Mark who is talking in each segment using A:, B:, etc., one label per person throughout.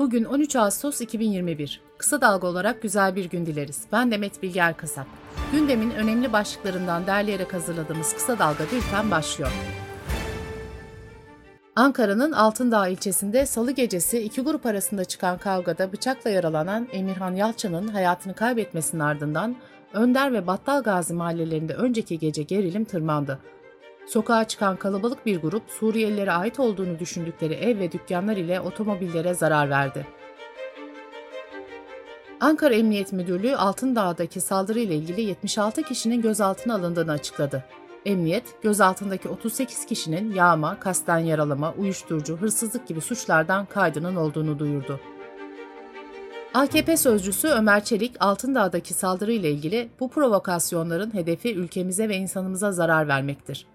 A: Bugün 13 Ağustos 2021. Kısa dalga olarak güzel bir gün dileriz. Ben Demet Bilge Erkasap. Gündemin önemli başlıklarından derleyerek hazırladığımız Kısa Dalga Bülten başlıyor. Ankara'nın Altındağ ilçesinde salı gecesi iki grup arasında çıkan kavgada bıçakla yaralanan Emirhan Yalçın'ın hayatını kaybetmesinin ardından Önder ve Battal Gazi mahallelerinde önceki gece gerilim tırmandı. Sokağa çıkan kalabalık bir grup Suriyelilere ait olduğunu düşündükleri ev ve dükkanlar ile otomobillere zarar verdi. Ankara Emniyet Müdürlüğü Altındağ'daki saldırı ile ilgili 76 kişinin gözaltına alındığını açıkladı. Emniyet, gözaltındaki 38 kişinin yağma, kasten yaralama, uyuşturucu, hırsızlık gibi suçlardan kaydının olduğunu duyurdu. AKP sözcüsü Ömer Çelik, Altındağ'daki saldırı ile ilgili bu provokasyonların hedefi ülkemize ve insanımıza zarar vermektir.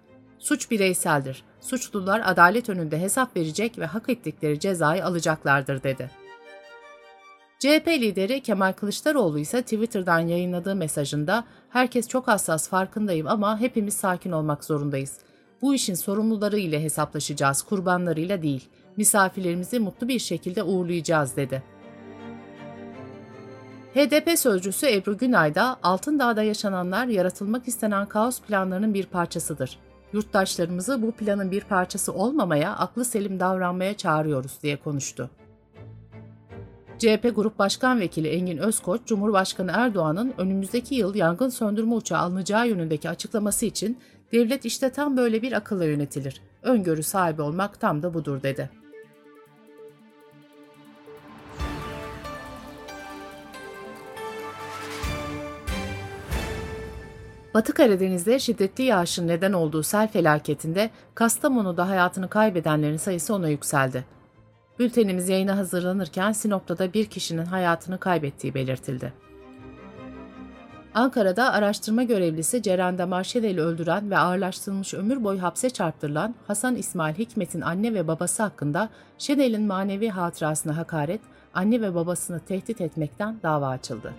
A: Suç bireyseldir. Suçlular adalet önünde hesap verecek ve hak ettikleri cezayı alacaklardır dedi. CHP lideri Kemal Kılıçdaroğlu ise Twitter'dan yayınladığı mesajında herkes çok hassas farkındayım ama hepimiz sakin olmak zorundayız. Bu işin sorumluları ile hesaplaşacağız, kurbanlarıyla değil. Misafirlerimizi mutlu bir şekilde uğurlayacağız dedi. HDP sözcüsü Ebru Günay da Altındağ'da yaşananlar yaratılmak istenen kaos planlarının bir parçasıdır. Yurttaşlarımızı bu planın bir parçası olmamaya, aklı selim davranmaya çağırıyoruz diye konuştu. CHP Grup Başkan Vekili Engin Özkoç, Cumhurbaşkanı Erdoğan'ın önümüzdeki yıl yangın söndürme uçağı alınacağı yönündeki açıklaması için devlet işte tam böyle bir akılla yönetilir. Öngörü sahibi olmak tam da budur dedi. Batı Karadeniz'de şiddetli yağışın neden olduğu sel felaketinde Kastamonu'da hayatını kaybedenlerin sayısı ona yükseldi. Bültenimiz yayına hazırlanırken Sinop'ta bir kişinin hayatını kaybettiği belirtildi. Ankara'da araştırma görevlisi Ceren Damarşedel'i öldüren ve ağırlaştırılmış ömür boyu hapse çarptırılan Hasan İsmail Hikmet'in anne ve babası hakkında Şedel'in manevi hatırasına hakaret, anne ve babasını tehdit etmekten dava açıldı.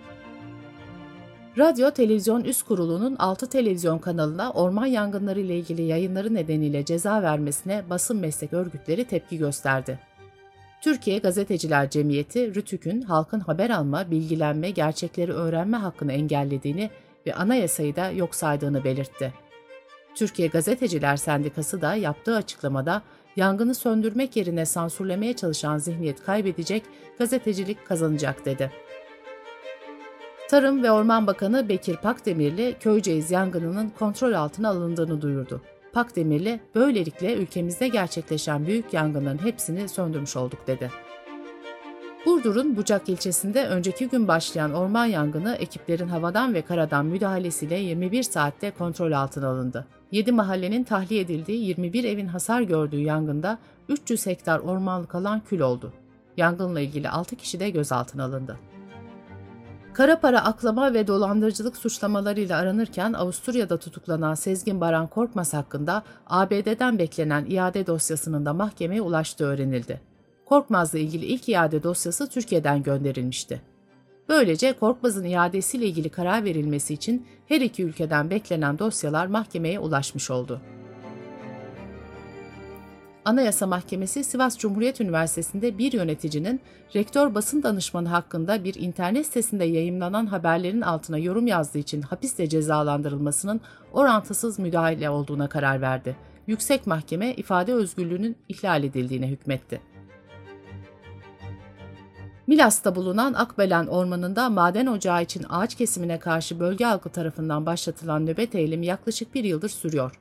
A: Radyo Televizyon Üst Kurulu'nun 6 televizyon kanalına orman yangınları ile ilgili yayınları nedeniyle ceza vermesine basın meslek örgütleri tepki gösterdi. Türkiye Gazeteciler Cemiyeti, RTÜK'ün halkın haber alma, bilgilenme, gerçekleri öğrenme hakkını engellediğini ve anayasayı da yok saydığını belirtti. Türkiye Gazeteciler Sendikası da yaptığı açıklamada yangını söndürmek yerine sansürlemeye çalışan zihniyet kaybedecek, gazetecilik kazanacak dedi. Tarım ve Orman Bakanı Bekir Pakdemirli, Köyceğiz yangınının kontrol altına alındığını duyurdu. Pakdemirli, böylelikle ülkemizde gerçekleşen büyük yangınların hepsini söndürmüş olduk dedi. Burdur'un Bucak ilçesinde önceki gün başlayan orman yangını ekiplerin havadan ve karadan müdahalesiyle 21 saatte kontrol altına alındı. 7 mahallenin tahliye edildiği 21 evin hasar gördüğü yangında 300 hektar ormanlık alan kül oldu. Yangınla ilgili 6 kişi de gözaltına alındı. Kara para aklama ve dolandırıcılık suçlamalarıyla aranırken Avusturya'da tutuklanan Sezgin Baran Korkmaz hakkında ABD'den beklenen iade dosyasının da mahkemeye ulaştığı öğrenildi. Korkmaz'la ilgili ilk iade dosyası Türkiye'den gönderilmişti. Böylece Korkmaz'ın iadesiyle ilgili karar verilmesi için her iki ülkeden beklenen dosyalar mahkemeye ulaşmış oldu. Anayasa Mahkemesi Sivas Cumhuriyet Üniversitesi'nde bir yöneticinin rektör basın danışmanı hakkında bir internet sitesinde yayımlanan haberlerin altına yorum yazdığı için hapisle cezalandırılmasının orantısız müdahale olduğuna karar verdi. Yüksek Mahkeme ifade özgürlüğünün ihlal edildiğine hükmetti. Milas'ta bulunan Akbelen Ormanı'nda maden ocağı için ağaç kesimine karşı bölge halkı tarafından başlatılan nöbet eylemi yaklaşık bir yıldır sürüyor.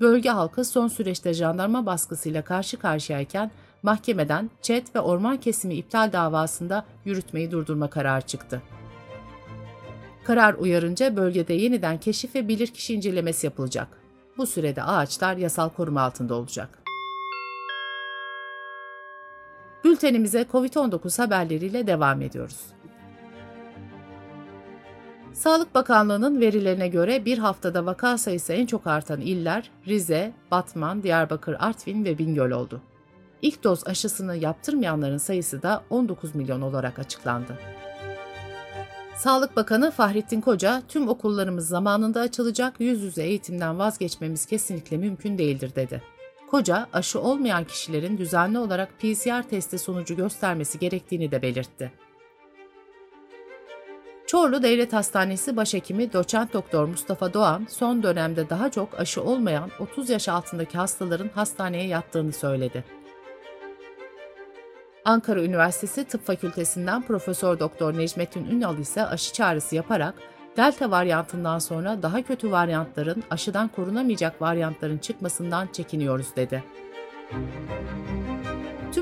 A: Bölge halkı son süreçte jandarma baskısıyla karşı karşıyayken mahkemeden çet ve orman kesimi iptal davasında yürütmeyi durdurma kararı çıktı. Karar uyarınca bölgede yeniden keşif ve bilirkişi incelemesi yapılacak. Bu sürede ağaçlar yasal koruma altında olacak. Bültenimize COVID-19 haberleriyle devam ediyoruz. Sağlık Bakanlığı'nın verilerine göre bir haftada vaka sayısı en çok artan iller Rize, Batman, Diyarbakır, Artvin ve Bingöl oldu. İlk doz aşısını yaptırmayanların sayısı da 19 milyon olarak açıklandı. Sağlık Bakanı Fahrettin Koca, tüm okullarımız zamanında açılacak, yüz yüze eğitimden vazgeçmemiz kesinlikle mümkün değildir dedi. Koca, aşı olmayan kişilerin düzenli olarak PCR testi sonucu göstermesi gerektiğini de belirtti. Çorlu Devlet Hastanesi Başhekimi Doçent Doktor Mustafa Doğan, son dönemde daha çok aşı olmayan 30 yaş altındaki hastaların hastaneye yattığını söyledi. Ankara Üniversitesi Tıp Fakültesinden Profesör Doktor Necmettin Ünal ise aşı çağrısı yaparak Delta varyantından sonra daha kötü varyantların aşıdan korunamayacak varyantların çıkmasından çekiniyoruz dedi.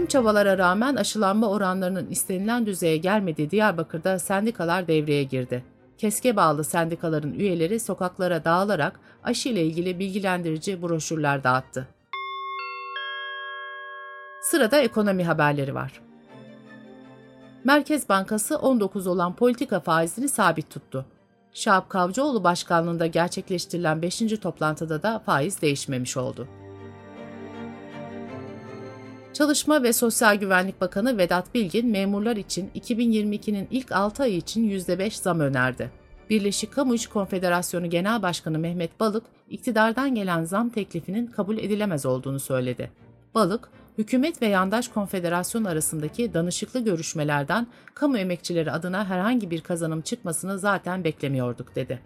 A: Tüm çabalara rağmen aşılanma oranlarının istenilen düzeye gelmediği Diyarbakır'da sendikalar devreye girdi. Keske bağlı sendikaların üyeleri sokaklara dağılarak aşı ile ilgili bilgilendirici broşürler dağıttı. Sırada ekonomi haberleri var. Merkez Bankası 19 olan politika faizini sabit tuttu. Şahap Kavcıoğlu başkanlığında gerçekleştirilen 5. toplantıda da faiz değişmemiş oldu. Çalışma ve Sosyal Güvenlik Bakanı Vedat Bilgin memurlar için 2022'nin ilk 6 ayı için %5 zam önerdi. Birleşik Kamu İş Konfederasyonu Genel Başkanı Mehmet Balık, iktidardan gelen zam teklifinin kabul edilemez olduğunu söyledi. Balık, hükümet ve yandaş konfederasyon arasındaki danışıklı görüşmelerden kamu emekçileri adına herhangi bir kazanım çıkmasını zaten beklemiyorduk dedi.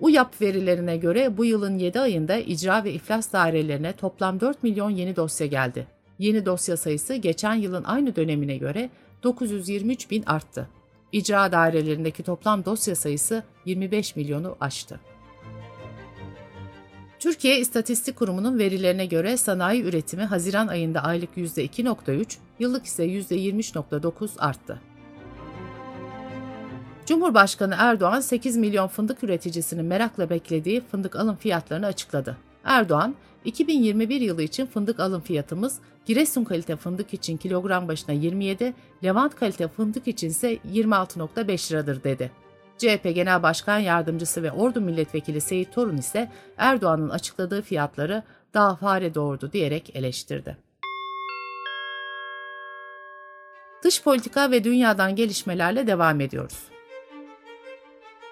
A: UYAP verilerine göre bu yılın 7 ayında icra ve iflas dairelerine toplam 4 milyon yeni dosya geldi. Yeni dosya sayısı geçen yılın aynı dönemine göre 923 bin arttı. İcra dairelerindeki toplam dosya sayısı 25 milyonu aştı. Türkiye İstatistik Kurumu'nun verilerine göre sanayi üretimi Haziran ayında aylık %2.3, yıllık ise %23.9 arttı. Cumhurbaşkanı Erdoğan 8 milyon fındık üreticisinin merakla beklediği fındık alım fiyatlarını açıkladı. Erdoğan, 2021 yılı için fındık alım fiyatımız Giresun kalite fındık için kilogram başına 27, Levant kalite fındık için ise 26.5 liradır dedi. CHP Genel Başkan Yardımcısı ve Ordu Milletvekili Seyit Torun ise Erdoğan'ın açıkladığı fiyatları daha fare doğurdu diyerek eleştirdi. Dış politika ve dünyadan gelişmelerle devam ediyoruz.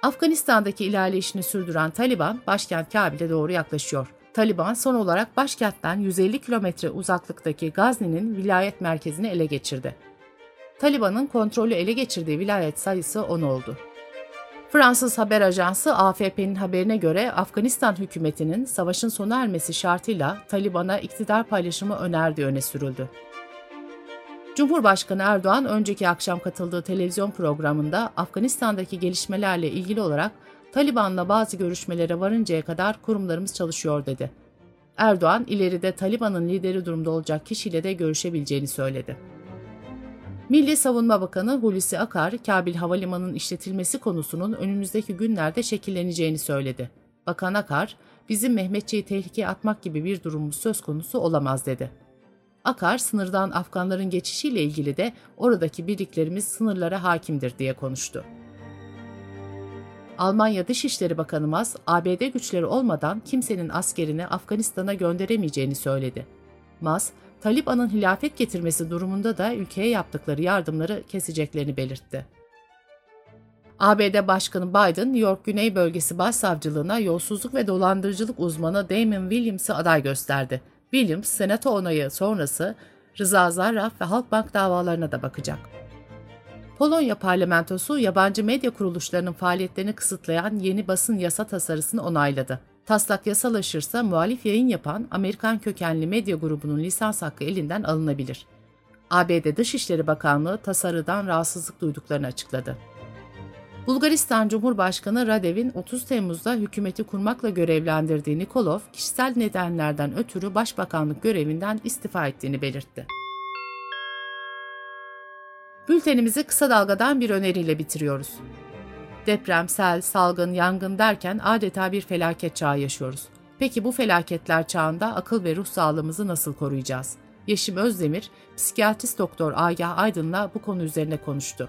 A: Afganistan'daki ilerleyişini sürdüren Taliban, başkent Kabil'e doğru yaklaşıyor. Taliban son olarak başkentten 150 kilometre uzaklıktaki Gazni'nin vilayet merkezini ele geçirdi. Taliban'ın kontrolü ele geçirdiği vilayet sayısı 10 oldu. Fransız haber ajansı AFP'nin haberine göre Afganistan hükümetinin savaşın sona ermesi şartıyla Taliban'a iktidar paylaşımı önerdiği öne sürüldü. Cumhurbaşkanı Erdoğan önceki akşam katıldığı televizyon programında Afganistan'daki gelişmelerle ilgili olarak Taliban'la bazı görüşmelere varıncaya kadar kurumlarımız çalışıyor dedi. Erdoğan ileride Taliban'ın lideri durumda olacak kişiyle de görüşebileceğini söyledi. Milli Savunma Bakanı Hulusi Akar, Kabil Havalimanı'nın işletilmesi konusunun önümüzdeki günlerde şekilleneceğini söyledi. Bakan Akar, bizim Mehmetçiği tehlikeye atmak gibi bir durumumuz söz konusu olamaz dedi. Akar, sınırdan Afganların geçişiyle ilgili de oradaki birliklerimiz sınırlara hakimdir diye konuştu. Almanya Dışişleri Bakanı Mas, ABD güçleri olmadan kimsenin askerini Afganistan'a gönderemeyeceğini söyledi. Mas, Taliban'ın hilafet getirmesi durumunda da ülkeye yaptıkları yardımları keseceklerini belirtti. ABD Başkanı Biden, New York Güney Bölgesi Başsavcılığına yolsuzluk ve dolandırıcılık uzmanı Damon Williams'ı aday gösterdi. Williams, senato onayı sonrası Rıza Zarraf ve Halkbank davalarına da bakacak. Polonya parlamentosu yabancı medya kuruluşlarının faaliyetlerini kısıtlayan yeni basın yasa tasarısını onayladı. Taslak yasalaşırsa muhalif yayın yapan Amerikan kökenli medya grubunun lisans hakkı elinden alınabilir. ABD Dışişleri Bakanlığı tasarıdan rahatsızlık duyduklarını açıkladı. Bulgaristan Cumhurbaşkanı Radev'in 30 Temmuz'da hükümeti kurmakla görevlendirdiği Nikolov, kişisel nedenlerden ötürü başbakanlık görevinden istifa ettiğini belirtti. Bültenimizi kısa dalgadan bir öneriyle bitiriyoruz. Deprem, sel, salgın, yangın derken adeta bir felaket çağı yaşıyoruz. Peki bu felaketler çağında akıl ve ruh sağlığımızı nasıl koruyacağız? Yeşim Özdemir, psikiyatrist doktor Agah Aydın'la bu konu üzerine konuştu.